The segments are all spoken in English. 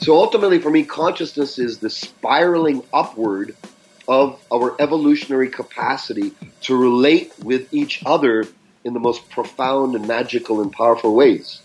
So ultimately, for me, consciousness is the spiraling upward of our evolutionary capacity to relate with each other in the most profound and magical and powerful ways.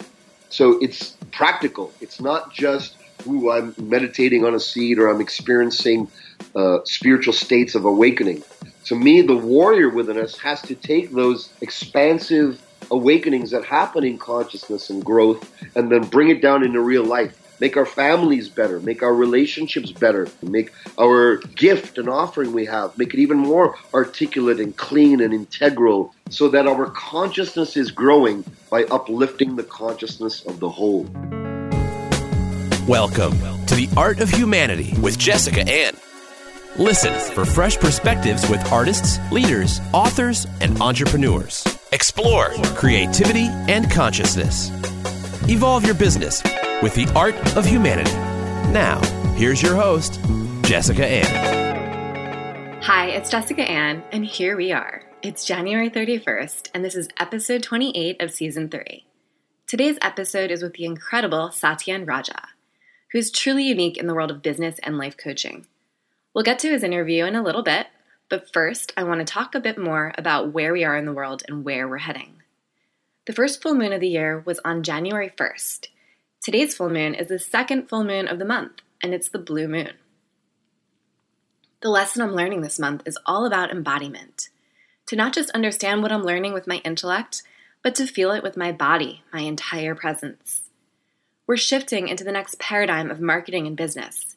So it's practical. It's not just, ooh, I'm meditating on a seed or I'm experiencing uh, spiritual states of awakening. To me, the warrior within us has to take those expansive awakenings that happen in consciousness and growth and then bring it down into real life make our families better, make our relationships better, make our gift and offering we have, make it even more articulate and clean and integral so that our consciousness is growing by uplifting the consciousness of the whole. Welcome to the Art of Humanity with Jessica Ann. Listen for fresh perspectives with artists, leaders, authors, and entrepreneurs. Explore creativity and consciousness. Evolve your business with the art of humanity. Now, here's your host, Jessica Ann. Hi, it's Jessica Ann, and here we are. It's January 31st, and this is episode 28 of season 3. Today's episode is with the incredible Satyen Raja, who's truly unique in the world of business and life coaching. We'll get to his interview in a little bit, but first, I want to talk a bit more about where we are in the world and where we're heading. The first full moon of the year was on January 1st, Today's full moon is the second full moon of the month, and it's the blue moon. The lesson I'm learning this month is all about embodiment. To not just understand what I'm learning with my intellect, but to feel it with my body, my entire presence. We're shifting into the next paradigm of marketing and business.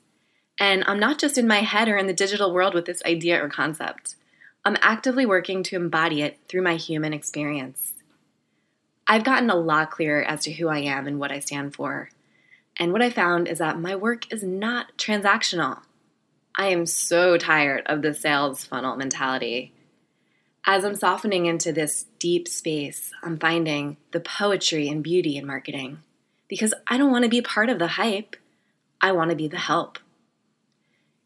And I'm not just in my head or in the digital world with this idea or concept. I'm actively working to embody it through my human experience. I've gotten a lot clearer as to who I am and what I stand for. And what I found is that my work is not transactional. I am so tired of the sales funnel mentality. As I'm softening into this deep space, I'm finding the poetry and beauty in marketing because I don't want to be part of the hype. I want to be the help.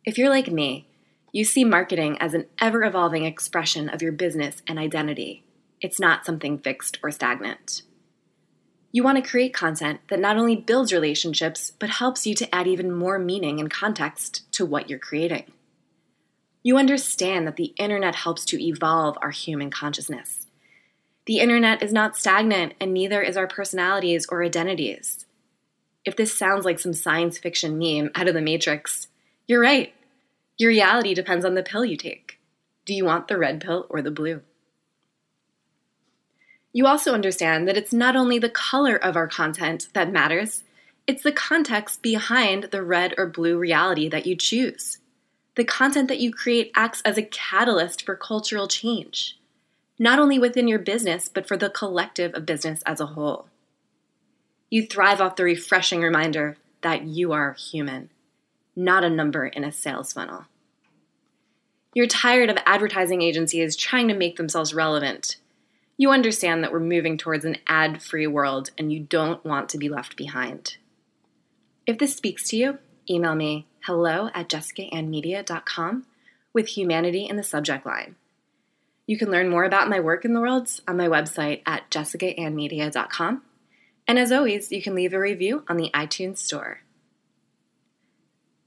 If you're like me, you see marketing as an ever evolving expression of your business and identity. It's not something fixed or stagnant. You want to create content that not only builds relationships, but helps you to add even more meaning and context to what you're creating. You understand that the internet helps to evolve our human consciousness. The internet is not stagnant, and neither is our personalities or identities. If this sounds like some science fiction meme out of the Matrix, you're right. Your reality depends on the pill you take. Do you want the red pill or the blue? You also understand that it's not only the color of our content that matters, it's the context behind the red or blue reality that you choose. The content that you create acts as a catalyst for cultural change, not only within your business, but for the collective of business as a whole. You thrive off the refreshing reminder that you are human, not a number in a sales funnel. You're tired of advertising agencies trying to make themselves relevant you understand that we're moving towards an ad free world and you don't want to be left behind. If this speaks to you, email me hello at jessicaannmedia.com with humanity in the subject line. You can learn more about my work in the world on my website at jessicaannmedia.com. And as always, you can leave a review on the iTunes Store.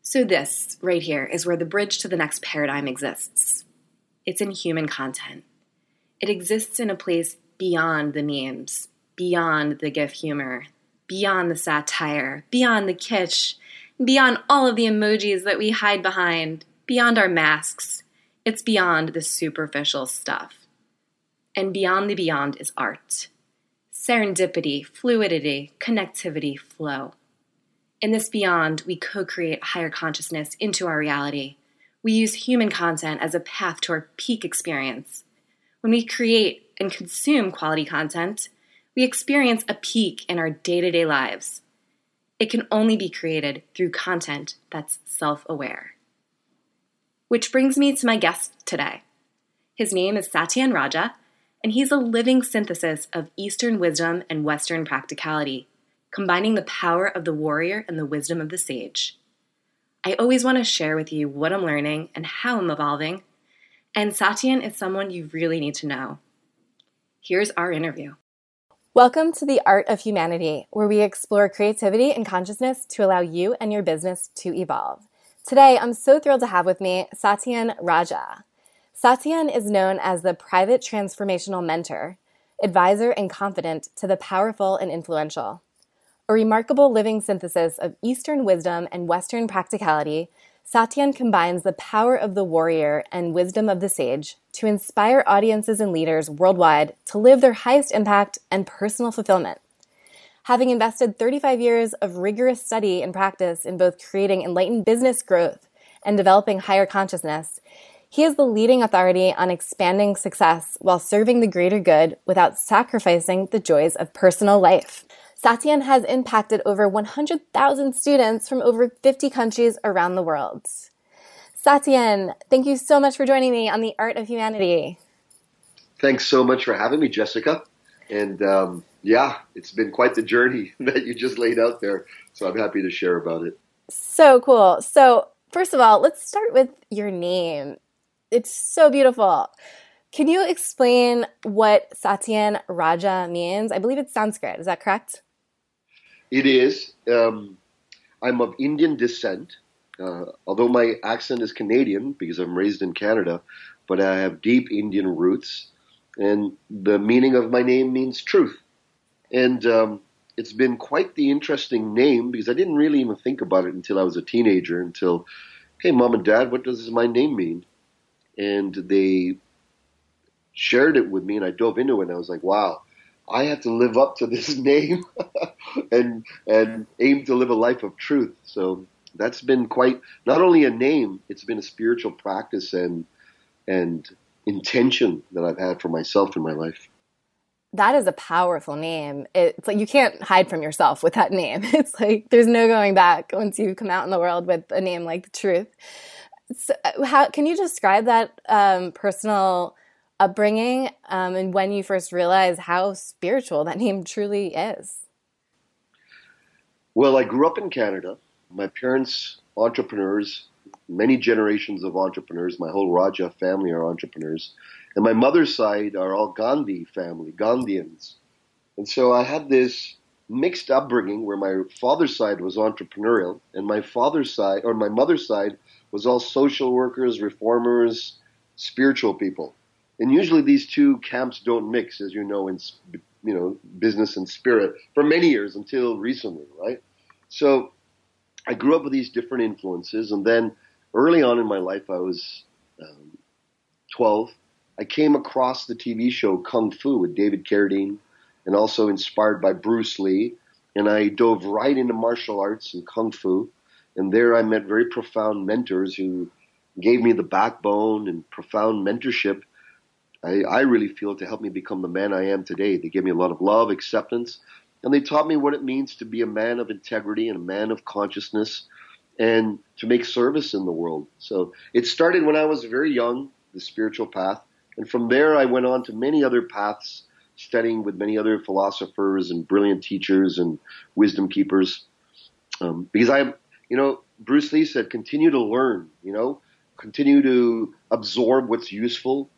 So, this right here is where the bridge to the next paradigm exists it's in human content. It exists in a place beyond the memes, beyond the GIF humor, beyond the satire, beyond the kitsch, beyond all of the emojis that we hide behind, beyond our masks. It's beyond the superficial stuff. And beyond the beyond is art. Serendipity, fluidity, connectivity, flow. In this beyond, we co create higher consciousness into our reality. We use human content as a path to our peak experience when we create and consume quality content, we experience a peak in our day to day lives. It can only be created through content that's self aware. Which brings me to my guest today. His name is Satyen Raja, and he's a living synthesis of Eastern wisdom and Western practicality, combining the power of the warrior and the wisdom of the sage. I always want to share with you what I'm learning and how I'm evolving and Satyen is someone you really need to know. Here's our interview. Welcome to the Art of Humanity, where we explore creativity and consciousness to allow you and your business to evolve. Today, I'm so thrilled to have with me Satyen Raja. Satyen is known as the private transformational mentor, advisor, and confidant to the powerful and influential. A remarkable living synthesis of Eastern wisdom and Western practicality, Satyen combines the power of the warrior and wisdom of the sage to inspire audiences and leaders worldwide to live their highest impact and personal fulfillment. Having invested 35 years of rigorous study and practice in both creating enlightened business growth and developing higher consciousness, he is the leading authority on expanding success while serving the greater good without sacrificing the joys of personal life. Satyen has impacted over 100,000 students from over 50 countries around the world. Satyen, thank you so much for joining me on the Art of Humanity. Thanks so much for having me, Jessica. And um, yeah, it's been quite the journey that you just laid out there. So I'm happy to share about it. So cool. So, first of all, let's start with your name. It's so beautiful. Can you explain what Satyen Raja means? I believe it's Sanskrit. Is that correct? It is. Um, I'm of Indian descent, uh, although my accent is Canadian because I'm raised in Canada, but I have deep Indian roots. And the meaning of my name means truth. And um, it's been quite the interesting name because I didn't really even think about it until I was a teenager. Until, hey, mom and dad, what does my name mean? And they shared it with me, and I dove into it, and I was like, wow, I have to live up to this name and and aim to live a life of truth. So that's been quite not only a name, it's been a spiritual practice and and intention that I've had for myself in my life. That is a powerful name. It's like you can't hide from yourself with that name. It's like there's no going back once you come out in the world with a name like the truth. So how can you describe that um, personal upbringing um, and when you first realized how spiritual that name truly is? Well, I grew up in Canada. My parents, entrepreneurs, many generations of entrepreneurs. My whole Raja family are entrepreneurs. And my mother's side are all Gandhi family, Gandhians. And so I had this mixed upbringing where my father's side was entrepreneurial and my father's side or my mother's side was all social workers, reformers, spiritual people and usually these two camps don't mix, as you know, in you know business and spirit for many years until recently, right? So I grew up with these different influences, and then early on in my life, I was um, 12. I came across the TV show Kung Fu with David Carradine, and also inspired by Bruce Lee, and I dove right into martial arts and Kung Fu, and there I met very profound mentors who gave me the backbone and profound mentorship I, I really feel to help me become the man I am today. They gave me a lot of love, acceptance, and they taught me what it means to be a man of integrity and a man of consciousness and to make service in the world. So it started when I was very young, the spiritual path. And from there, I went on to many other paths, studying with many other philosophers and brilliant teachers and wisdom keepers. Um, because I, you know, Bruce Lee said, continue to learn, you know, continue to absorb what's useful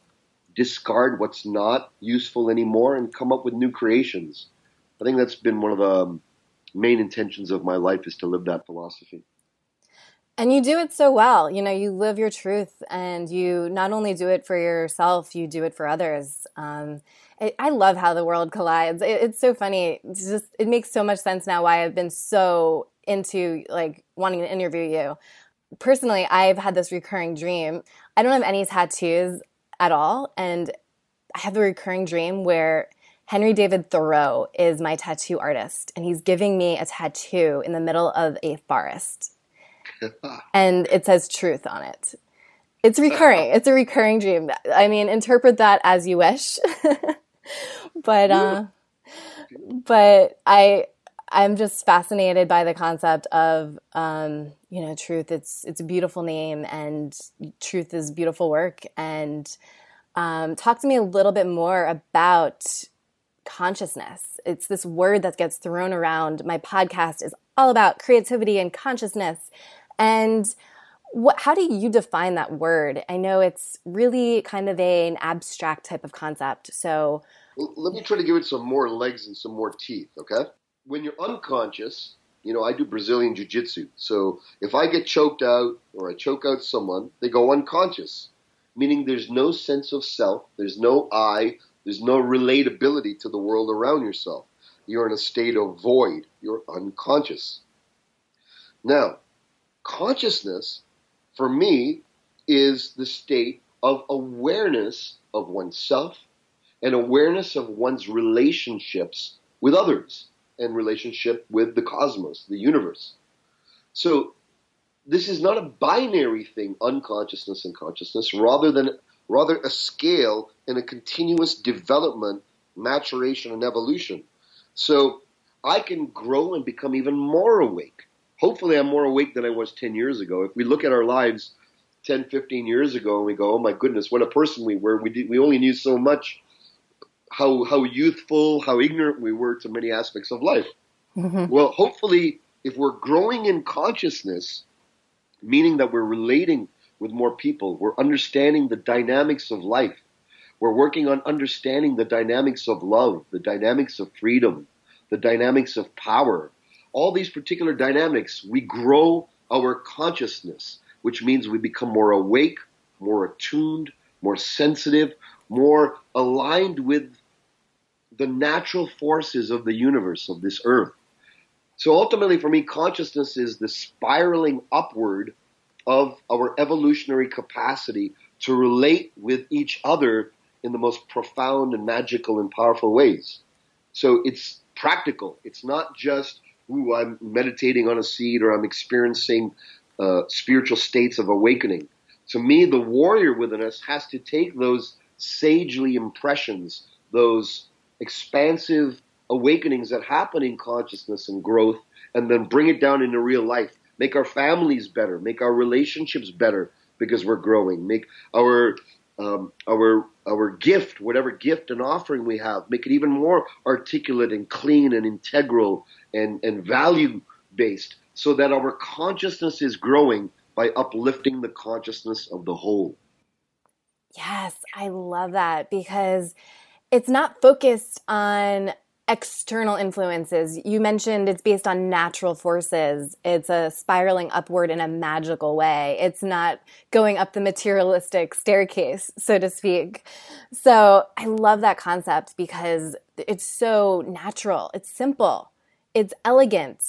discard what's not useful anymore and come up with new creations. I think that's been one of the main intentions of my life is to live that philosophy. And you do it so well. You know, you live your truth and you not only do it for yourself, you do it for others. Um, it, I love how the world collides. It, it's so funny. It's just, it makes so much sense now why I've been so into like wanting to interview you. Personally, I've had this recurring dream. I don't have any tattoos at all. And I have a recurring dream where Henry David Thoreau is my tattoo artist, and he's giving me a tattoo in the middle of a forest. and it says truth on it. It's recurring. It's a recurring dream. I mean, interpret that as you wish. but uh, but I I'm just fascinated by the concept of um, you know truth. It's it's a beautiful name, and truth is beautiful work. And um, talk to me a little bit more about consciousness. It's this word that gets thrown around. My podcast is all about creativity and consciousness, and what, how do you define that word? I know it's really kind of a, an abstract type of concept. So, let me try to give it some more legs and some more teeth, okay? When you're unconscious, you know, I do Brazilian Jiu Jitsu. So if I get choked out or I choke out someone, they go unconscious, meaning there's no sense of self, there's no I, there's no relatability to the world around yourself. You're in a state of void, you're unconscious. Now, consciousness, for me, is the state of awareness of oneself and awareness of one's relationships with others and relationship with the cosmos, the universe. So this is not a binary thing, unconsciousness and consciousness, rather than rather a scale and a continuous development, maturation, and evolution. So I can grow and become even more awake. Hopefully, I'm more awake than I was 10 years ago. If we look at our lives 10, 15 years ago and we go, oh my goodness, what a person we were, we, did, we only knew so much how how youthful, how ignorant we were to many aspects of life. Mm-hmm. Well, hopefully, if we're growing in consciousness, meaning that we're relating with more people, we're understanding the dynamics of life. We're working on understanding the dynamics of love, the dynamics of freedom, the dynamics of power. All these particular dynamics, we grow our consciousness, which means we become more awake, more attuned, more sensitive, more aligned with the natural forces of the universe, of this earth. So ultimately, for me, consciousness is the spiraling upward of our evolutionary capacity to relate with each other in the most profound and magical and powerful ways. So it's practical. It's not just, ooh, I'm meditating on a seed or I'm experiencing uh, spiritual states of awakening. To me, the warrior within us has to take those sagely impressions, those expansive awakenings that happen in consciousness and growth, and then bring it down into real life. Make our families better, make our relationships better because we're growing. Make our um, our our gift, whatever gift and offering we have, make it even more articulate and clean and integral and, and value based, so that our consciousness is growing by uplifting the consciousness of the whole. Yes, I love that because it's not focused on external influences. You mentioned it's based on natural forces. It's a spiraling upward in a magical way. It's not going up the materialistic staircase, so to speak. So I love that concept because it's so natural. It's simple. It's elegant.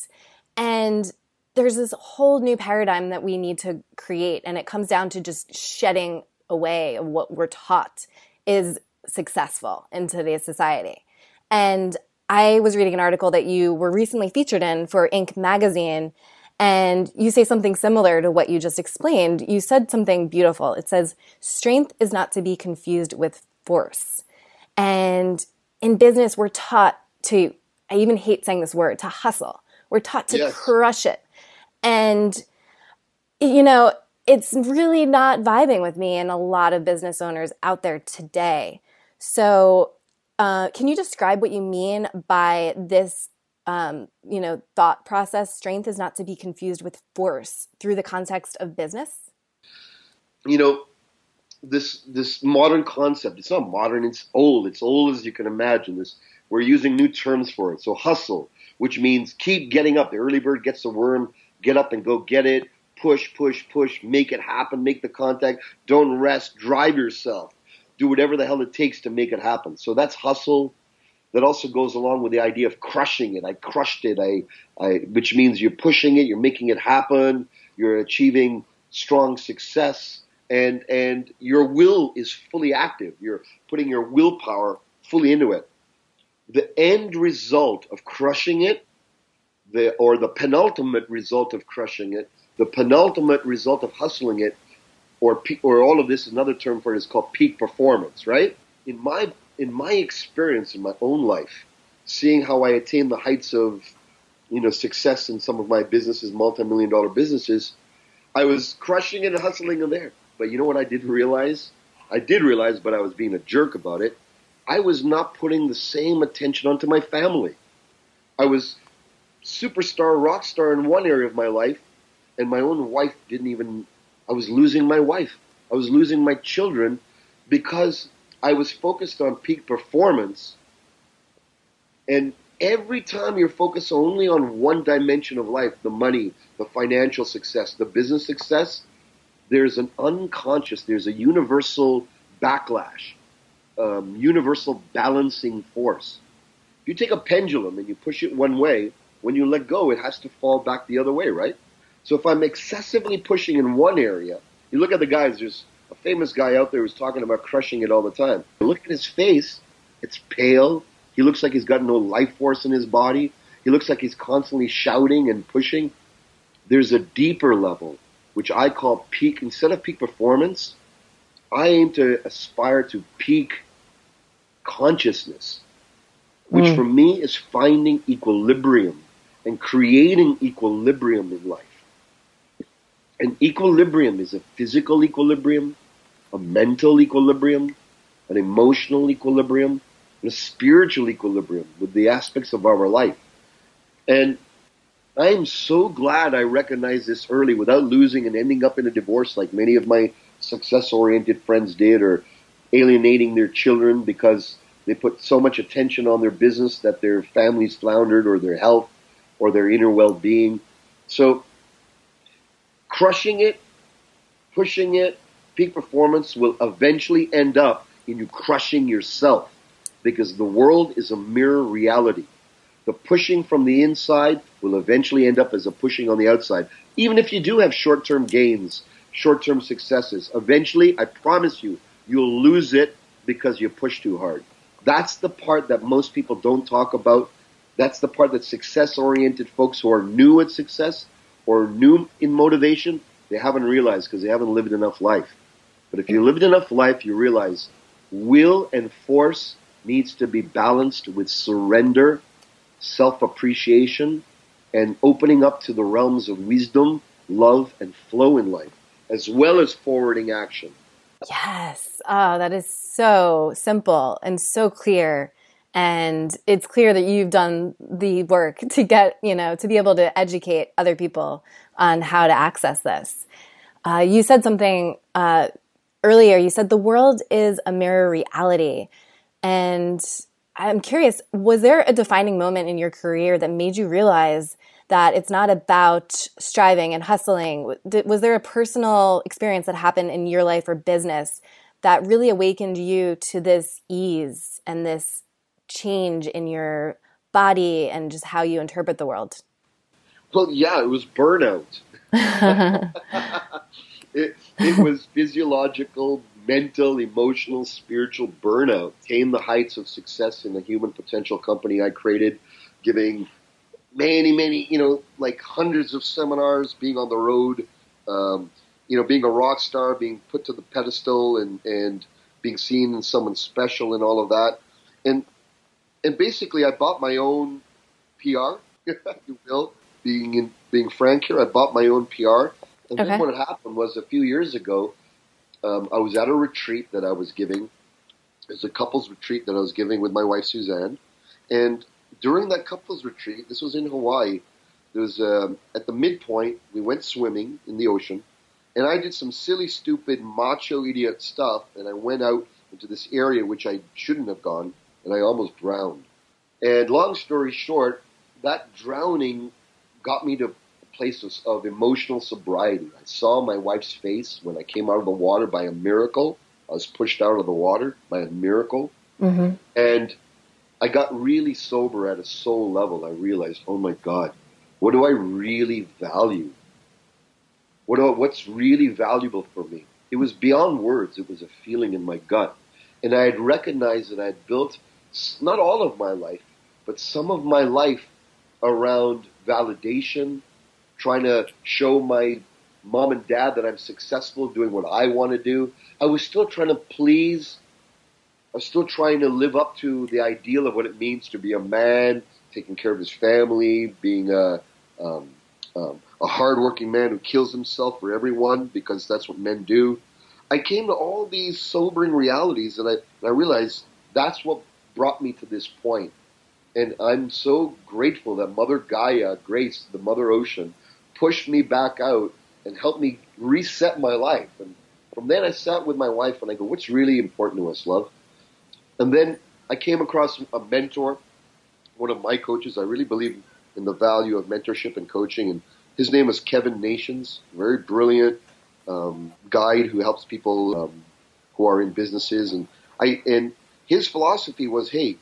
And there's this whole new paradigm that we need to create. And it comes down to just shedding away of what we're taught is successful in today's society. And I was reading an article that you were recently featured in for Inc. magazine, and you say something similar to what you just explained. You said something beautiful. It says, Strength is not to be confused with force. And in business, we're taught to, I even hate saying this word, to hustle. We're taught to yes. crush it. And, you know, it's really not vibing with me and a lot of business owners out there today. So, uh, can you describe what you mean by this? Um, you know, thought process. Strength is not to be confused with force through the context of business. You know, this this modern concept. It's not modern. It's old. It's old as you can imagine. This we're using new terms for it. So hustle, which means keep getting up. The early bird gets the worm. Get up and go get it. Push, push, push. Make it happen. Make the contact. Don't rest. Drive yourself do whatever the hell it takes to make it happen. So that's hustle. That also goes along with the idea of crushing it. I crushed it. I, I, which means you're pushing it, you're making it happen, you're achieving strong success, and and your will is fully active. You're putting your willpower fully into it. The end result of crushing it, the or the penultimate result of crushing it, the penultimate result of hustling it or or all of this another term for it is called peak performance, right? In my in my experience in my own life, seeing how I attained the heights of you know success in some of my businesses, multi-million dollar businesses, I was crushing it and hustling in there. But you know what I didn't realize? I did realize, but I was being a jerk about it. I was not putting the same attention onto my family. I was superstar, rock star in one area of my life, and my own wife didn't even I was losing my wife. I was losing my children because I was focused on peak performance And every time you're focused only on one dimension of life, the money, the financial success, the business success, there's an unconscious, there's a universal backlash, um, universal balancing force. If you take a pendulum and you push it one way, when you let go, it has to fall back the other way, right? So if I'm excessively pushing in one area, you look at the guys, there's a famous guy out there who's talking about crushing it all the time. Look at his face. It's pale. He looks like he's got no life force in his body. He looks like he's constantly shouting and pushing. There's a deeper level, which I call peak. Instead of peak performance, I aim to aspire to peak consciousness, which mm. for me is finding equilibrium and creating equilibrium in life. And equilibrium is a physical equilibrium, a mental equilibrium, an emotional equilibrium, and a spiritual equilibrium with the aspects of our life. And I am so glad I recognized this early without losing and ending up in a divorce like many of my success oriented friends did or alienating their children because they put so much attention on their business that their families floundered or their health or their inner well being. So crushing it, pushing it, peak performance will eventually end up in you crushing yourself because the world is a mirror reality. The pushing from the inside will eventually end up as a pushing on the outside. Even if you do have short term gains, short term successes, eventually, I promise you, you'll lose it because you push too hard. That's the part that most people don't talk about. That's the part that success oriented folks who are new at success or new in motivation, they haven't realized because they haven't lived enough life. But if you lived enough life, you realize will and force needs to be balanced with surrender, self appreciation, and opening up to the realms of wisdom, love, and flow in life, as well as forwarding action. Yes. Oh, that is so simple and so clear and it's clear that you've done the work to get you know to be able to educate other people on how to access this. Uh, you said something uh, earlier. You said the world is a mirror reality. And i'm curious was there a defining moment in your career that made you realize that it's not about striving and hustling? Was there a personal experience that happened in your life or business that really awakened you to this ease and this change in your body and just how you interpret the world? Well, yeah, it was burnout. it, it was physiological, mental, emotional, spiritual burnout. Came the heights of success in the human potential company I created, giving many, many, you know, like hundreds of seminars, being on the road, um, you know, being a rock star, being put to the pedestal, and and being seen as someone special, and all of that. And and basically, I bought my own PR, you will. Being in, being frank here, I bought my own PR. And okay. then what happened was a few years ago, um, I was at a retreat that I was giving. It was a couples retreat that I was giving with my wife Suzanne, and during that couples retreat, this was in Hawaii. There was um, at the midpoint. We went swimming in the ocean, and I did some silly, stupid, macho idiot stuff. And I went out into this area which I shouldn't have gone and I almost drowned. And long story short, that drowning got me to a place of, of emotional sobriety. I saw my wife's face when I came out of the water by a miracle. I was pushed out of the water by a miracle. Mm-hmm. And I got really sober at a soul level. I realized, oh my God, what do I really value? What do, what's really valuable for me? It was beyond words. It was a feeling in my gut. And I had recognized that I had built not all of my life, but some of my life around validation, trying to show my mom and dad that I'm successful doing what I want to do. I was still trying to please. I was still trying to live up to the ideal of what it means to be a man, taking care of his family, being a um, um, a hardworking man who kills himself for everyone because that's what men do. I came to all these sobering realities, and I, and I realized that's what brought me to this point. And I'm so grateful that Mother Gaia, Grace, the Mother Ocean, pushed me back out and helped me reset my life. And from then I sat with my wife and I go, what's really important to us, love? And then I came across a mentor one of my coaches. I really believe in the value of mentorship and coaching. And his name is Kevin Nations, very brilliant um, guide who helps people um, who are in businesses. And I and his philosophy was, hey,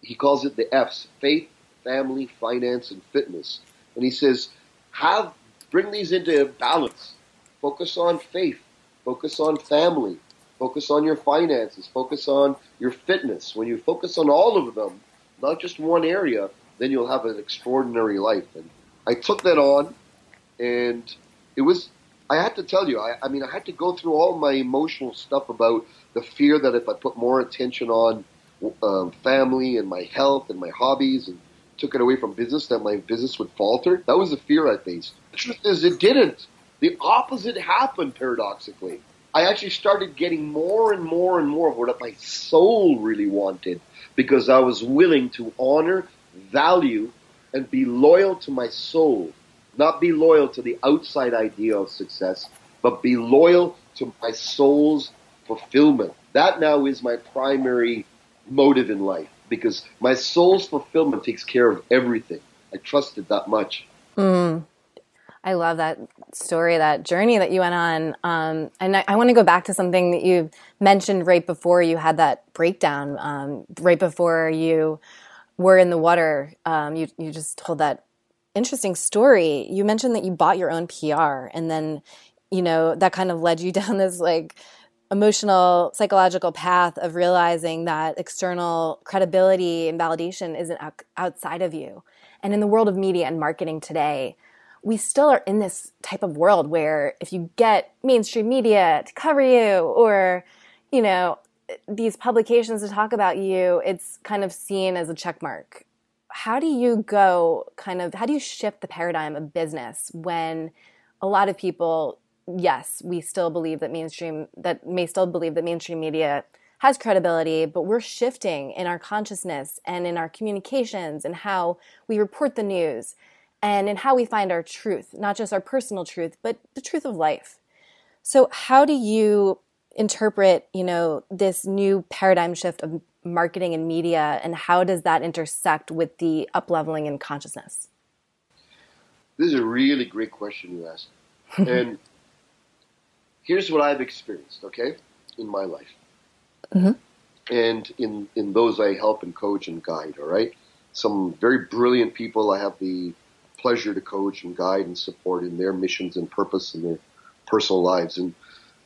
he calls it the F's: faith, family, finance, and fitness. And he says, have bring these into balance. Focus on faith. Focus on family. Focus on your finances. Focus on your fitness. When you focus on all of them, not just one area, then you'll have an extraordinary life. And I took that on, and it was. I had to tell you. I, I mean, I had to go through all my emotional stuff about the fear that if I put more attention on um, family and my health and my hobbies and took it away from business, that my business would falter. That was the fear I faced. The truth is, it didn't. The opposite happened, paradoxically. I actually started getting more and more and more of what my soul really wanted because I was willing to honor, value, and be loyal to my soul. Not be loyal to the outside idea of success, but be loyal to my soul's fulfillment. That now is my primary motive in life because my soul's fulfillment takes care of everything. I trust it that much. Mm. I love that story, that journey that you went on. Um, and I, I want to go back to something that you mentioned right before you had that breakdown, um, right before you were in the water. Um, you, you just told that interesting story. You mentioned that you bought your own PR and then, you know, that kind of led you down this like emotional psychological path of realizing that external credibility and validation isn't outside of you and in the world of media and marketing today we still are in this type of world where if you get mainstream media to cover you or you know these publications to talk about you it's kind of seen as a check mark how do you go kind of how do you shift the paradigm of business when a lot of people yes, we still believe that mainstream that may still believe that mainstream media has credibility, but we're shifting in our consciousness and in our communications and how we report the news and in how we find our truth, not just our personal truth, but the truth of life. So how do you interpret, you know, this new paradigm shift of marketing and media and how does that intersect with the upleveling in consciousness? This is a really great question you asked. and here's what I've experienced, okay, in my life. Mm-hmm. And in, in those I help and coach and guide, all right? Some very brilliant people I have the pleasure to coach and guide and support in their missions and purpose in their personal lives. And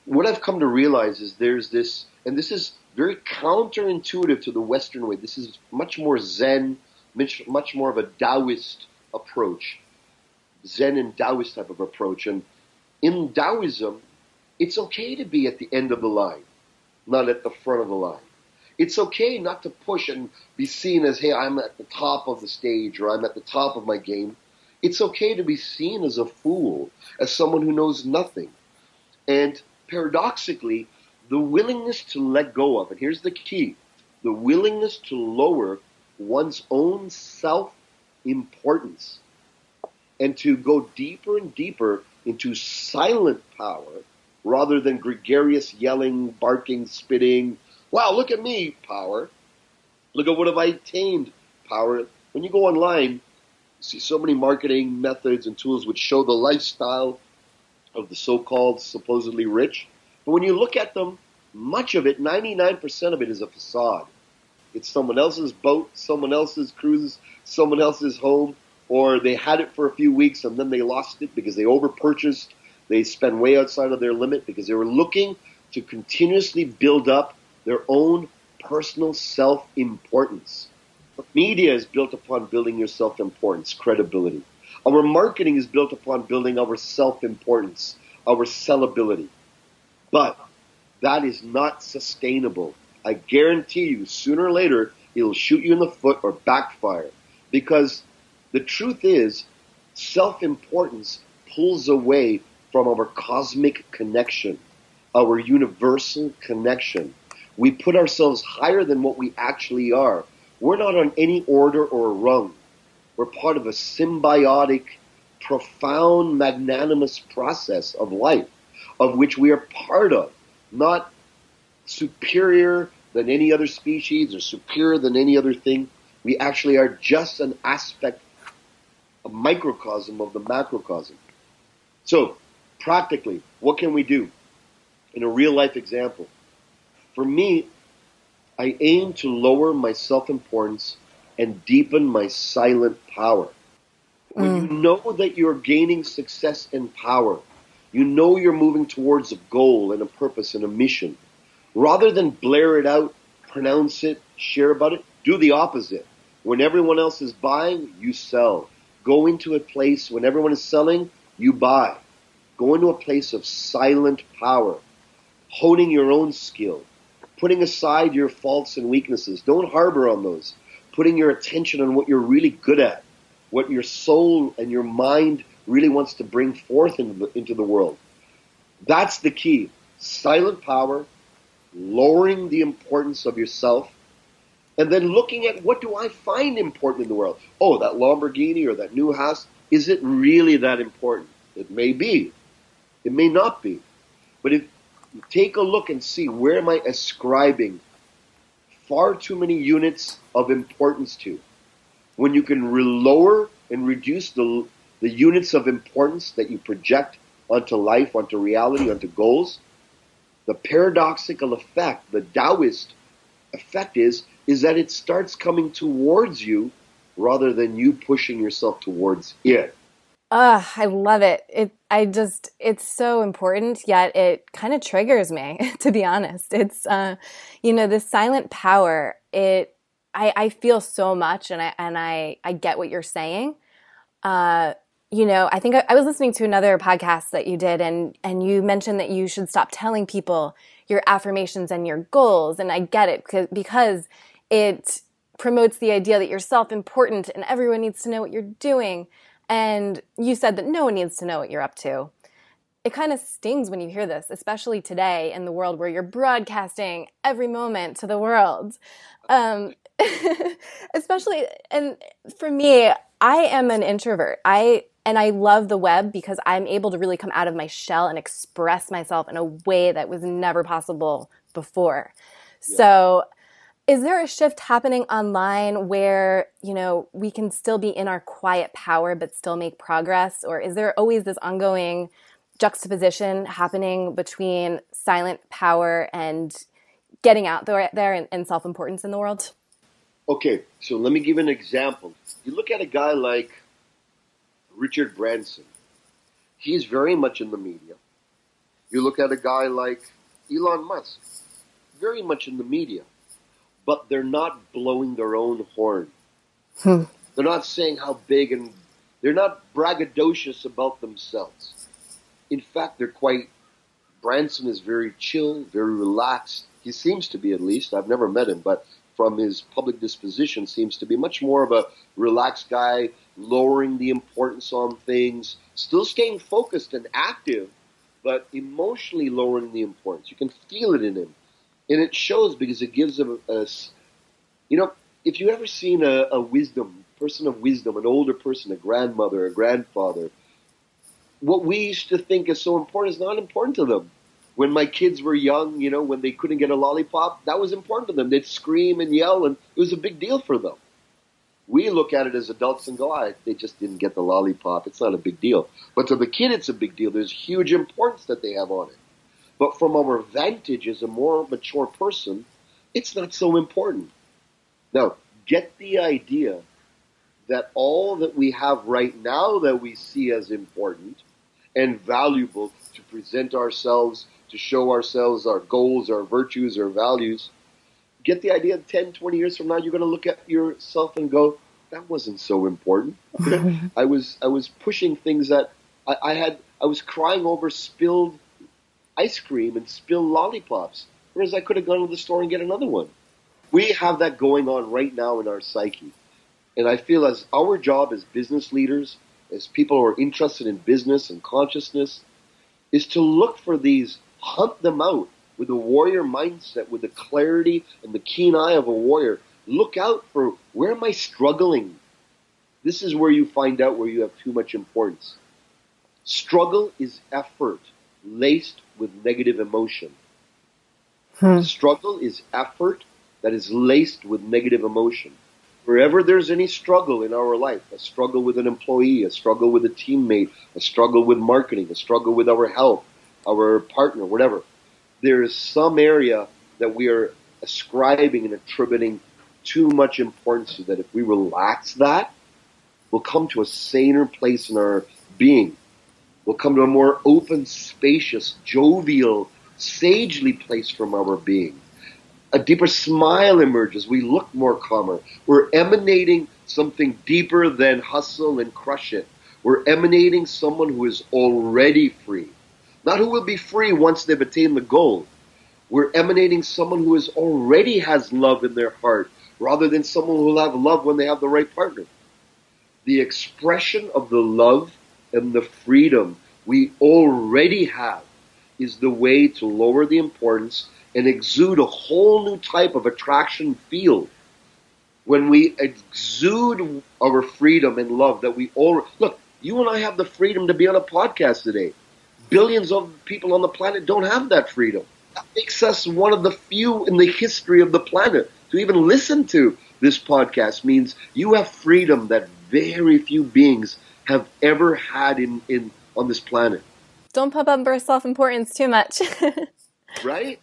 what I've come to realize is there's this, and this is very counterintuitive to the Western way. This is much more Zen, much, much more of a Taoist approach, Zen and Taoist type of approach. And in Taoism, it's okay to be at the end of the line, not at the front of the line. It's okay not to push and be seen as, hey, I'm at the top of the stage or I'm at the top of my game. It's okay to be seen as a fool, as someone who knows nothing. And paradoxically, the willingness to let go of, and here's the key the willingness to lower one's own self importance and to go deeper and deeper into silent power rather than gregarious yelling, barking, spitting. Wow, look at me, power. Look at what have I attained, power. When you go online, you see so many marketing methods and tools which show the lifestyle of the so-called supposedly rich. But when you look at them, much of it, 99% of it is a facade. It's someone else's boat, someone else's cruise, someone else's home, or they had it for a few weeks and then they lost it because they overpurchased they spend way outside of their limit because they were looking to continuously build up their own personal self importance. Media is built upon building your self importance, credibility. Our marketing is built upon building our self importance, our sellability. But that is not sustainable. I guarantee you, sooner or later, it'll shoot you in the foot or backfire. Because the truth is, self importance pulls away from our cosmic connection, our universal connection. We put ourselves higher than what we actually are. We're not on any order or rung. We're part of a symbiotic, profound, magnanimous process of life, of which we are part of, not superior than any other species or superior than any other thing. We actually are just an aspect, a microcosm of the macrocosm. So, practically, what can we do? In a real life example, for me, I aim to lower my self importance and deepen my silent power. When mm. you know that you're gaining success and power, you know you're moving towards a goal and a purpose and a mission. Rather than blare it out, pronounce it, share about it, do the opposite. When everyone else is buying, you sell. Go into a place when everyone is selling, you buy. Go into a place of silent power, honing your own skill, putting aside your faults and weaknesses. Don't harbor on those. Putting your attention on what you're really good at, what your soul and your mind really wants to bring forth into the, into the world. That's the key. Silent power, lowering the importance of yourself, and then looking at what do I find important in the world? Oh, that Lamborghini or that new house, is it really that important? It may be. It may not be. But if you take a look and see where am I ascribing far too many units of importance to. When you can lower and reduce the, the units of importance that you project onto life, onto reality, onto goals, the paradoxical effect, the Taoist effect is, is that it starts coming towards you rather than you pushing yourself towards it. Ugh, I love it. It I just it's so important, yet it kind of triggers me, to be honest. It's uh you know, this silent power, it I, I feel so much and I and I, I get what you're saying. Uh you know, I think I, I was listening to another podcast that you did and and you mentioned that you should stop telling people your affirmations and your goals. And I get it because because it promotes the idea that you're self important and everyone needs to know what you're doing. And you said that no one needs to know what you're up to. It kind of stings when you hear this, especially today in the world where you're broadcasting every moment to the world. Um, especially, and for me, I am an introvert. I and I love the web because I'm able to really come out of my shell and express myself in a way that was never possible before. Yeah. So is there a shift happening online where you know we can still be in our quiet power but still make progress? Or is there always this ongoing juxtaposition happening between silent power and getting out there, there and, and self-importance in the world? Okay so let me give an example. You look at a guy like richard branson. He's very much in the media. You look at a guy like elon musk. Very much in the media but they're not blowing their own horn. Hmm. They're not saying how big and they're not braggadocious about themselves. In fact, they're quite. Branson is very chill, very relaxed. He seems to be, at least. I've never met him, but from his public disposition, seems to be much more of a relaxed guy, lowering the importance on things, still staying focused and active, but emotionally lowering the importance. You can feel it in him and it shows because it gives a you know, if you ever seen a, a wisdom person of wisdom, an older person, a grandmother, a grandfather, what we used to think is so important is not important to them. When my kids were young, you know, when they couldn't get a lollipop, that was important to them. They'd scream and yell, and it was a big deal for them. We look at it as adults and go, "I, they just didn't get the lollipop. It's not a big deal." But to the kid, it's a big deal. There's huge importance that they have on it. But from our vantage as a more mature person, it's not so important. Now, get the idea that all that we have right now that we see as important and valuable to present ourselves, to show ourselves our goals, our virtues, our values, get the idea 10, 20 years from now, you're going to look at yourself and go, that wasn't so important. I was, I was pushing things that I, I had, I was crying over spilled ice cream and spill lollipops, whereas I could have gone to the store and get another one. We have that going on right now in our psyche. And I feel as our job as business leaders, as people who are interested in business and consciousness, is to look for these, hunt them out with a warrior mindset, with the clarity and the keen eye of a warrior. Look out for where am I struggling? This is where you find out where you have too much importance. Struggle is effort laced with negative emotion. Hmm. Struggle is effort that is laced with negative emotion. wherever there's any struggle in our life, a struggle with an employee, a struggle with a teammate, a struggle with marketing, a struggle with our health, our partner, whatever, there is some area that we are ascribing and attributing too much importance to that if we relax that, we'll come to a saner place in our being. We'll come to a more open, spacious, jovial, sagely place from our being. A deeper smile emerges. We look more calmer. We're emanating something deeper than hustle and crush it. We're emanating someone who is already free. Not who will be free once they've attained the goal. We're emanating someone who is already has love in their heart rather than someone who will have love when they have the right partner. The expression of the love and the freedom we already have is the way to lower the importance and exude a whole new type of attraction field. When we exude our freedom and love that we all look, you and I have the freedom to be on a podcast today. Billions of people on the planet don't have that freedom. That makes us one of the few in the history of the planet to even listen to this podcast means you have freedom that very few beings have ever had in, in on this planet. Don't pump up our self importance too much. right?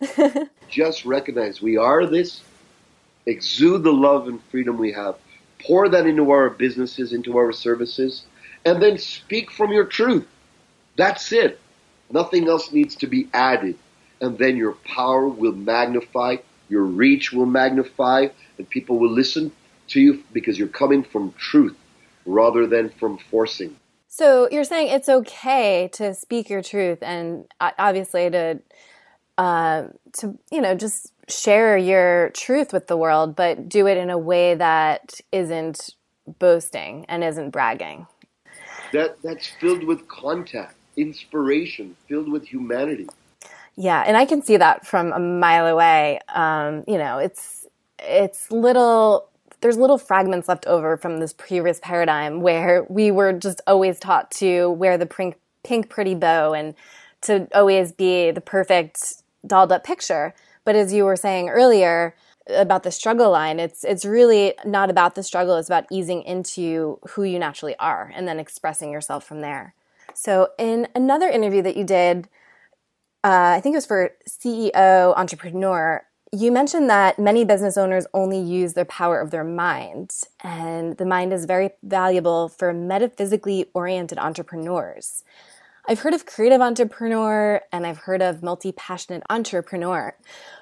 Just recognize we are this. Exude the love and freedom we have. Pour that into our businesses, into our services, and then speak from your truth. That's it. Nothing else needs to be added. And then your power will magnify, your reach will magnify, and people will listen to you because you're coming from truth rather than from forcing. So you're saying it's okay to speak your truth and uh, obviously to uh, to you know just share your truth with the world, but do it in a way that isn't boasting and isn't bragging. That that's filled with contact, inspiration, filled with humanity. Yeah, and I can see that from a mile away. Um, you know, it's it's little there's little fragments left over from this previous paradigm where we were just always taught to wear the pink, pink pretty bow and to always be the perfect dolled up picture. But as you were saying earlier about the struggle line, it's it's really not about the struggle. It's about easing into who you naturally are and then expressing yourself from there. So in another interview that you did, uh, I think it was for CEO Entrepreneur, you mentioned that many business owners only use their power of their mind, and the mind is very valuable for metaphysically oriented entrepreneurs. I've heard of creative entrepreneur and I've heard of multi passionate entrepreneur,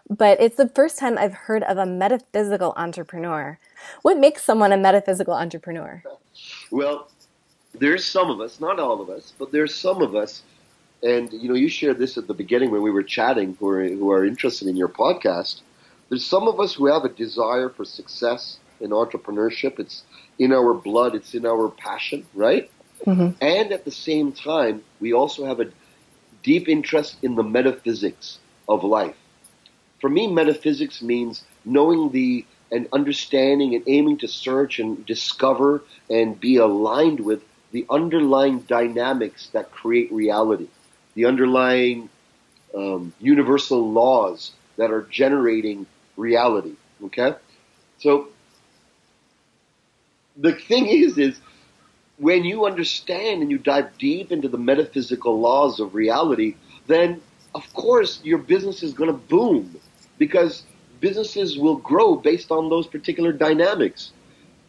but it's the first time I've heard of a metaphysical entrepreneur. What makes someone a metaphysical entrepreneur? Well, there's some of us, not all of us, but there's some of us and you know, you shared this at the beginning when we were chatting, who are who are interested in your podcast. There's some of us who have a desire for success in entrepreneurship. It's in our blood. It's in our passion, right? Mm-hmm. And at the same time, we also have a deep interest in the metaphysics of life. For me, metaphysics means knowing the and understanding and aiming to search and discover and be aligned with the underlying dynamics that create reality the underlying um, universal laws that are generating reality. Okay, so the thing is, is when you understand and you dive deep into the metaphysical laws of reality, then of course your business is going to boom because businesses will grow based on those particular dynamics.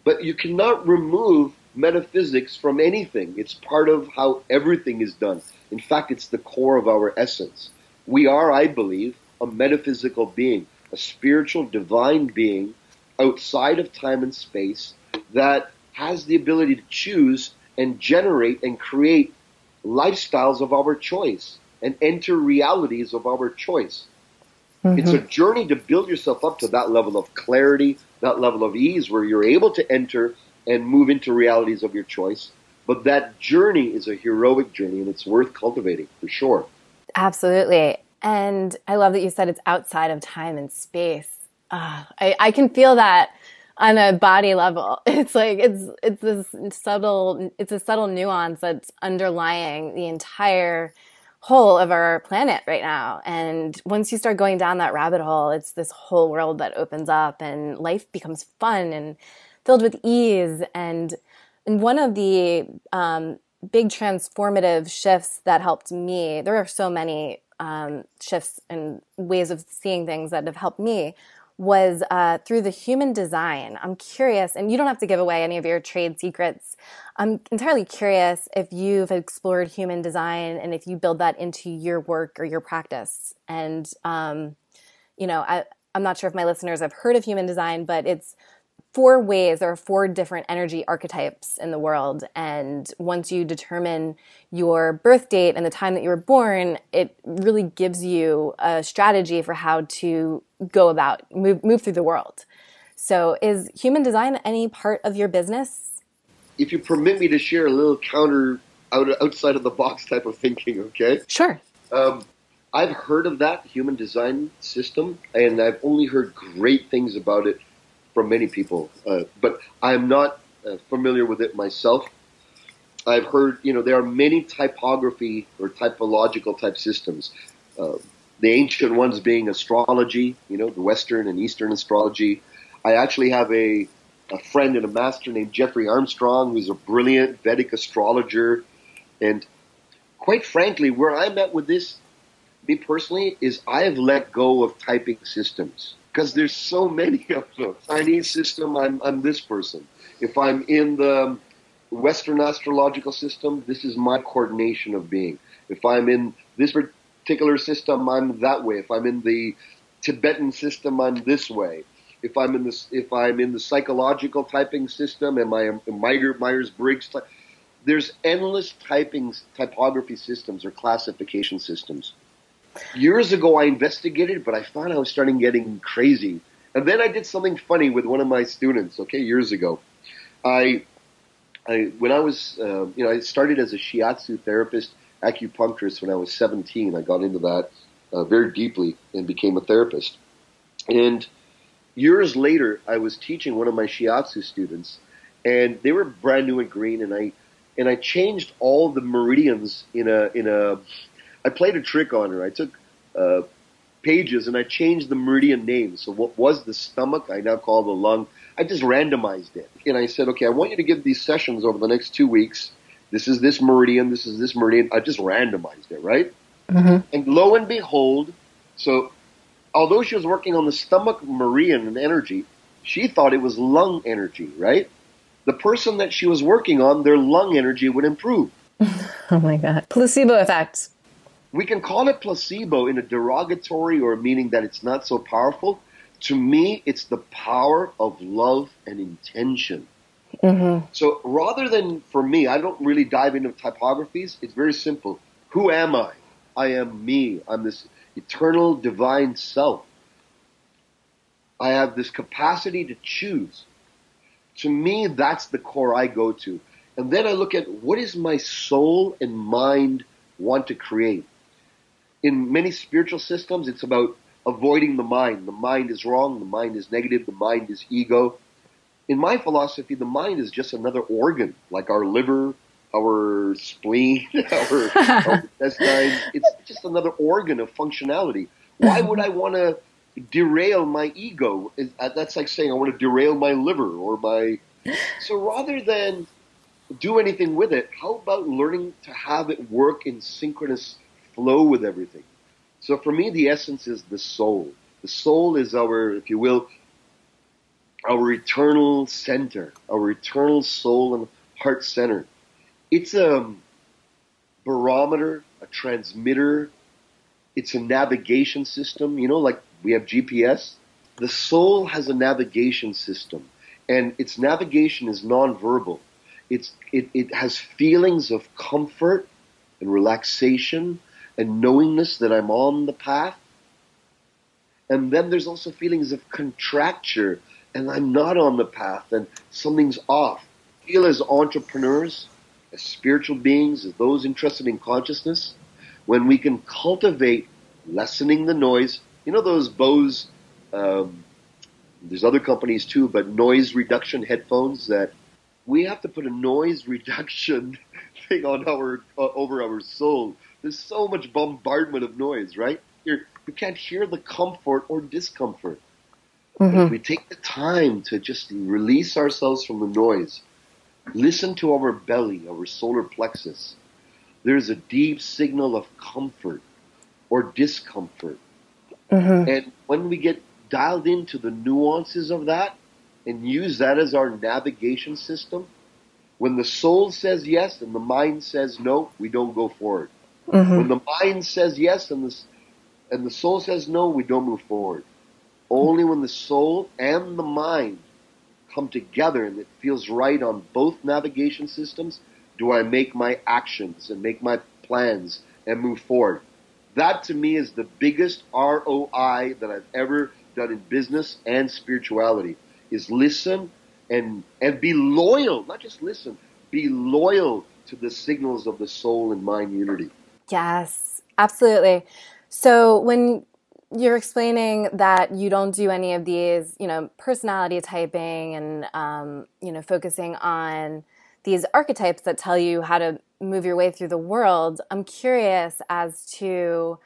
But you cannot remove metaphysics from anything. It's part of how everything is done. In fact, it's the core of our essence. We are, I believe, a metaphysical being, a spiritual divine being outside of time and space that has the ability to choose and generate and create lifestyles of our choice and enter realities of our choice. Mm-hmm. It's a journey to build yourself up to that level of clarity, that level of ease where you're able to enter and move into realities of your choice but that journey is a heroic journey and it's worth cultivating for sure. Absolutely. And I love that you said it's outside of time and space. Uh, I, I can feel that on a body level. It's like it's it's this subtle it's a subtle nuance that's underlying the entire whole of our planet right now. And once you start going down that rabbit hole, it's this whole world that opens up and life becomes fun and filled with ease and and one of the um, big transformative shifts that helped me there are so many um, shifts and ways of seeing things that have helped me was uh, through the human design. I'm curious, and you don't have to give away any of your trade secrets. I'm entirely curious if you've explored human design and if you build that into your work or your practice. And, um, you know, I, I'm not sure if my listeners have heard of human design, but it's four ways there are four different energy archetypes in the world. And once you determine your birth date and the time that you were born it really gives you a strategy for how to go about move move through the world. So is human design any part of your business? If you permit me to share a little counter out, outside of the box type of thinking okay? Sure. Um, i've heard of that human design system and i've only heard great things about it from many people, uh, but I'm not uh, familiar with it myself. I've heard, you know, there are many typography or typological type systems. Uh, the ancient ones being astrology, you know, the Western and Eastern astrology. I actually have a, a friend and a master named Jeffrey Armstrong, who's a brilliant Vedic astrologer. And quite frankly, where I'm at with this, me personally, is I have let go of typing systems because there's so many of them. Chinese system, I'm, I'm this person. If I'm in the Western astrological system, this is my coordination of being. If I'm in this particular system, I'm that way. If I'm in the Tibetan system, I'm this way. If I'm in this, if I'm in the psychological typing system, am I a Myers Briggs? There's endless typing typography systems or classification systems years ago I investigated, but I found I was starting getting crazy. And then I did something funny with one of my students. Okay, years ago, I, I when I was, uh, you know, I started as a shiatsu therapist, acupuncturist when I was 17. I got into that uh, very deeply and became a therapist. And years later, I was teaching one of my shiatsu students, and they were brand new and green, and I and I changed all the meridians in a in a I played a trick on her. I took uh, pages and I changed the meridian names. So what was the stomach, I now call the lung. I just randomized it. And I said, okay, I want you to give these sessions over the next two weeks. This is this meridian, this is this meridian. I just randomized it, right? Mm-hmm. And lo and behold, so although she was working on the stomach meridian and energy, she thought it was lung energy, right? The person that she was working on, their lung energy would improve. oh my God. Placebo effect we can call it placebo in a derogatory or meaning that it's not so powerful. To me, it's the power of love and intention. Mm-hmm. So rather than for me, I don't really dive into typographies. It's very simple. Who am I? I am me. I'm this eternal divine self. I have this capacity to choose. To me, that's the core I go to. And then I look at what is my soul and mind want to create in many spiritual systems, it's about avoiding the mind. The mind is wrong. The mind is negative. The mind is ego. In my philosophy, the mind is just another organ, like our liver, our spleen, our, our. It's just another organ of functionality. Why would I want to derail my ego? Uh, that's like saying I want to derail my liver or my. So rather than do anything with it, how about learning to have it work in synchronous flow with everything. So for me, the essence is the soul. The soul is our, if you will, our eternal center, our eternal soul and heart center. It's a barometer, a transmitter. It's a navigation system, you know, like we have GPS. The soul has a navigation system, and its navigation is nonverbal. It's, it, it has feelings of comfort and relaxation and knowingness that I'm on the path. And then there's also feelings of contracture and I'm not on the path and something's off. I feel as entrepreneurs, as spiritual beings, as those interested in consciousness, when we can cultivate lessening the noise. You know those Bose, um, there's other companies too, but noise reduction headphones that we have to put a noise reduction thing on our uh, over our soul there's so much bombardment of noise, right? You're, you can't hear the comfort or discomfort. Mm-hmm. If we take the time to just release ourselves from the noise, listen to our belly, our solar plexus, there's a deep signal of comfort or discomfort. Mm-hmm. And when we get dialed into the nuances of that and use that as our navigation system, when the soul says yes and the mind says no, we don't go forward. Mm-hmm. When the mind says yes and the, and the soul says no, we don't move forward. Only when the soul and the mind come together and it feels right on both navigation systems do I make my actions and make my plans and move forward. That to me is the biggest ROI that I've ever done in business and spirituality is listen and and be loyal, not just listen, be loyal to the signals of the soul and mind unity. Yes, absolutely. So when you're explaining that you don't do any of these, you know, personality typing and um, you know, focusing on these archetypes that tell you how to move your way through the world. I'm curious as to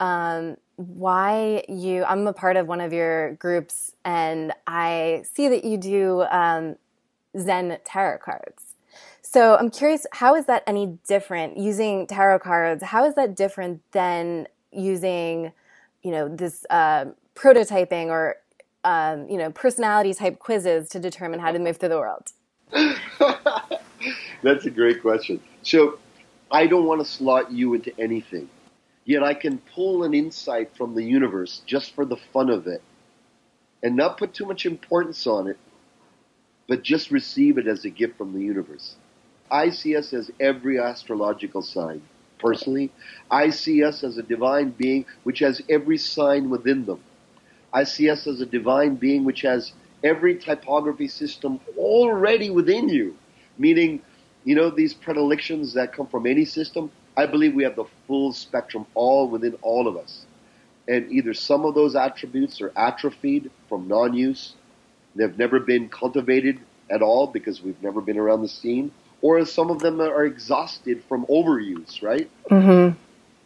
um, why you. I'm a part of one of your groups, and I see that you do um, Zen tarot cards. So I'm curious, how is that any different using tarot cards? How is that different than using, you know, this uh, prototyping or, um, you know, personality type quizzes to determine how to move through the world? That's a great question. So I don't want to slot you into anything. Yet I can pull an insight from the universe just for the fun of it and not put too much importance on it, but just receive it as a gift from the universe. I see us as every astrological sign. Personally, I see us as a divine being which has every sign within them. I see us as a divine being which has every typography system already within you, meaning, you know, these predilections that come from any system. I believe we have the full spectrum all within all of us. And either some of those attributes are atrophied from non use, they've never been cultivated at all because we've never been around the scene, or some of them are exhausted from overuse, right? Mm-hmm.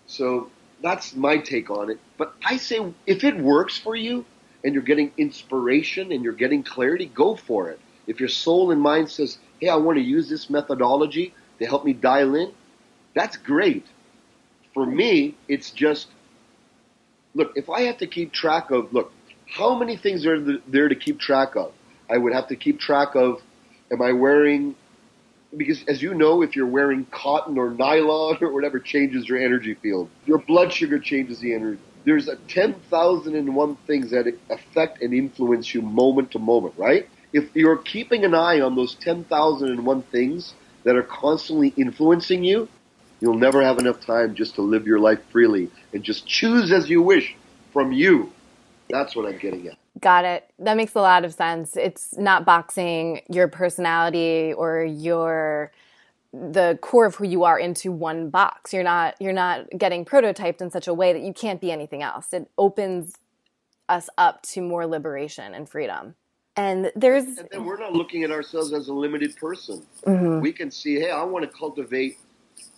So that's my take on it. But I say if it works for you, and you're getting inspiration and you're getting clarity, go for it. If your soul and mind says, hey, I want to use this methodology to help me dial in, that's great. For me, it's just, look, if I have to keep track of, look, how many things are there to keep track of? I would have to keep track of, am I wearing, because as you know, if you're wearing cotton or nylon or whatever changes your energy field, your blood sugar changes the energy there's a 10,001 things that affect and influence you moment to moment, right? If you're keeping an eye on those 10,001 things that are constantly influencing you, you'll never have enough time just to live your life freely and just choose as you wish from you. That's what I'm getting at. Got it. That makes a lot of sense. It's not boxing your personality or your the core of who you are into one box. You're not you're not getting prototyped in such a way that you can't be anything else. It opens us up to more liberation and freedom. And there's and then we're not looking at ourselves as a limited person. Mm-hmm. We can see, hey, I want to cultivate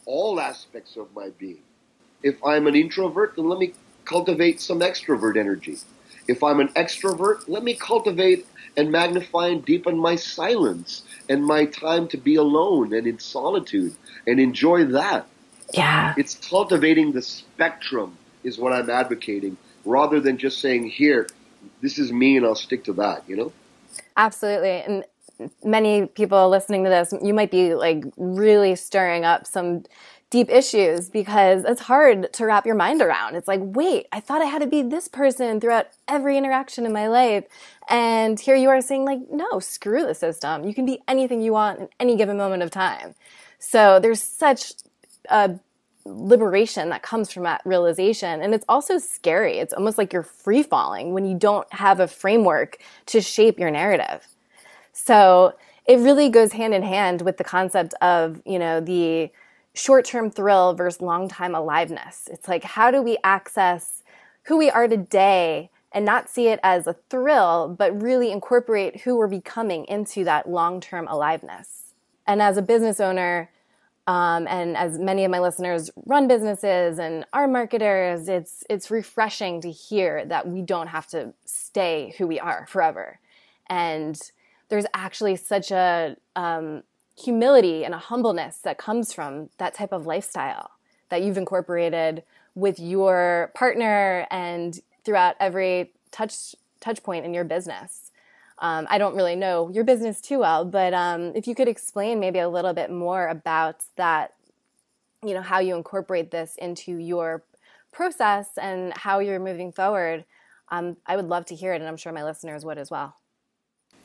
all aspects of my being. If I'm an introvert, then let me cultivate some extrovert energy. If I'm an extrovert, let me cultivate and magnify and deepen my silence and my time to be alone and in solitude and enjoy that. Yeah. It's cultivating the spectrum is what I'm advocating rather than just saying, here, this is me and I'll stick to that, you know? Absolutely. And many people listening to this, you might be like really stirring up some deep issues because it's hard to wrap your mind around. It's like, wait, I thought I had to be this person throughout every interaction in my life. And here you are saying, like, no, screw the system. You can be anything you want in any given moment of time. So there's such a liberation that comes from that realization. And it's also scary. It's almost like you're free falling when you don't have a framework to shape your narrative. So it really goes hand in hand with the concept of, you know, the short term thrill versus long time aliveness. It's like, how do we access who we are today and not see it as a thrill, but really incorporate who we're becoming into that long term aliveness? And as a business owner, Um, and as many of my listeners run businesses and are marketers, it's it's refreshing to hear that we don't have to stay who we are forever. And there's actually such a um, humility and a humbleness that comes from that type of lifestyle that you've incorporated with your partner and throughout every touch touch point in your business. Um, I don't really know your business too well, but um, if you could explain maybe a little bit more about that, you know, how you incorporate this into your process and how you're moving forward, um, I would love to hear it, and I'm sure my listeners would as well.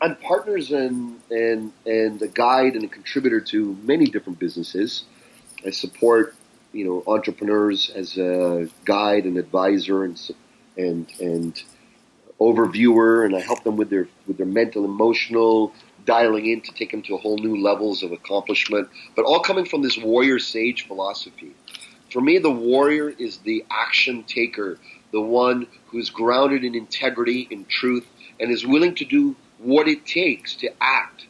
I'm partners and and and a guide and a contributor to many different businesses. I support you know entrepreneurs as a guide and advisor and and and overviewer, and I help them with their with their mental, emotional dialing in to take them to whole new levels of accomplishment. But all coming from this warrior sage philosophy. For me, the warrior is the action taker, the one who's grounded in integrity, in truth, and is willing to do what it takes to act.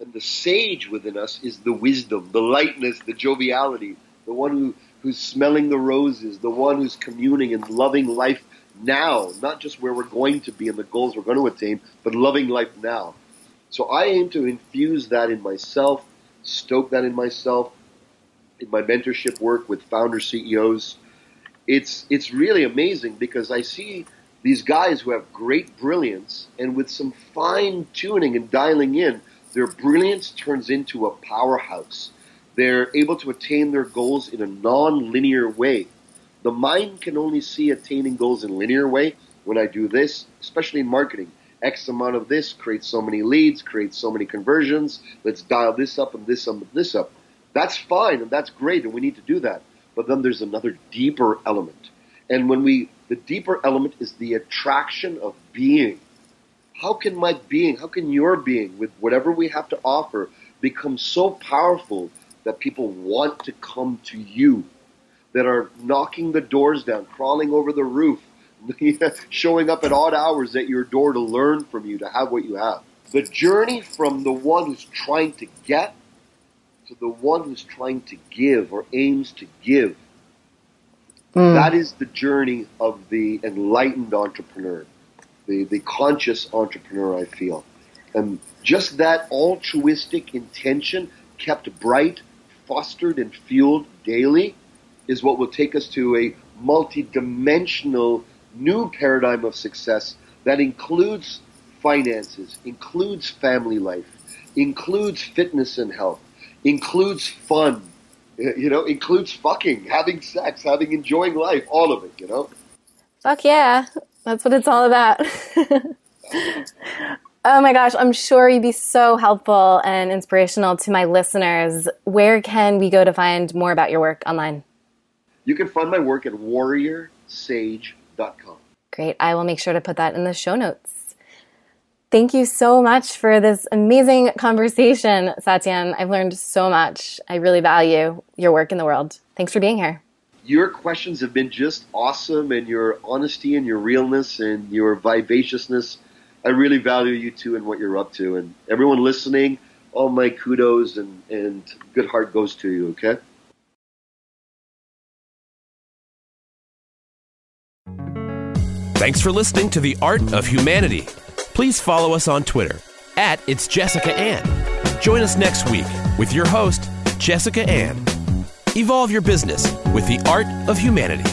And the sage within us is the wisdom, the lightness, the joviality, the one who, who's smelling the roses, the one who's communing and loving life now, not just where we're going to be and the goals we're going to attain, but loving life now. So I aim to infuse that in myself, stoke that in myself, in my mentorship work with founder CEOs. It's it's really amazing because I see these guys who have great brilliance and with some fine tuning and dialing in, their brilliance turns into a powerhouse. They're able to attain their goals in a non-linear way. The mind can only see attaining goals in linear way. When I do this, especially in marketing, X amount of this creates so many leads, creates so many conversions. Let's dial this up and this up and this up. That's fine and that's great and we need to do that. But then there's another deeper element. And when we, the deeper element is the attraction of being. How can my being, how can your being, with whatever we have to offer, become so powerful that people want to come to you? that are knocking the doors down, crawling over the roof, showing up at odd hours at your door to learn from you, to have what you have. The journey from the one who's trying to get to the one who's trying to give or aims to give. Mm. That is the journey of the enlightened entrepreneur, the, the conscious entrepreneur, I feel. And just that altruistic intention kept bright, fostered, and fueled daily is what will take us to a multi-dimensional new paradigm of success that includes finances, includes family life, includes fitness and health, includes fun, you know, includes fucking, having sex, having enjoying life, all of it, you know. Fuck yeah. That's what it's all about. oh my gosh, I'm sure you'd be so helpful and inspirational to my listeners. Where can we go to find more about your work online? You can find my work at warriorsage.com. Great. I will make sure to put that in the show notes. Thank you so much for this amazing conversation, Satyen. I've learned so much. I really value your work in the world. Thanks for being here. Your questions have been just awesome, and your honesty and your realness and your vivaciousness. I really value you too and what you're up to. And everyone listening, all my kudos and, and good heart goes to you, okay? Thanks for listening to The Art of Humanity. Please follow us on Twitter at It's Jessica Ann. Join us next week with your host, Jessica Ann. Evolve your business with the art of humanity.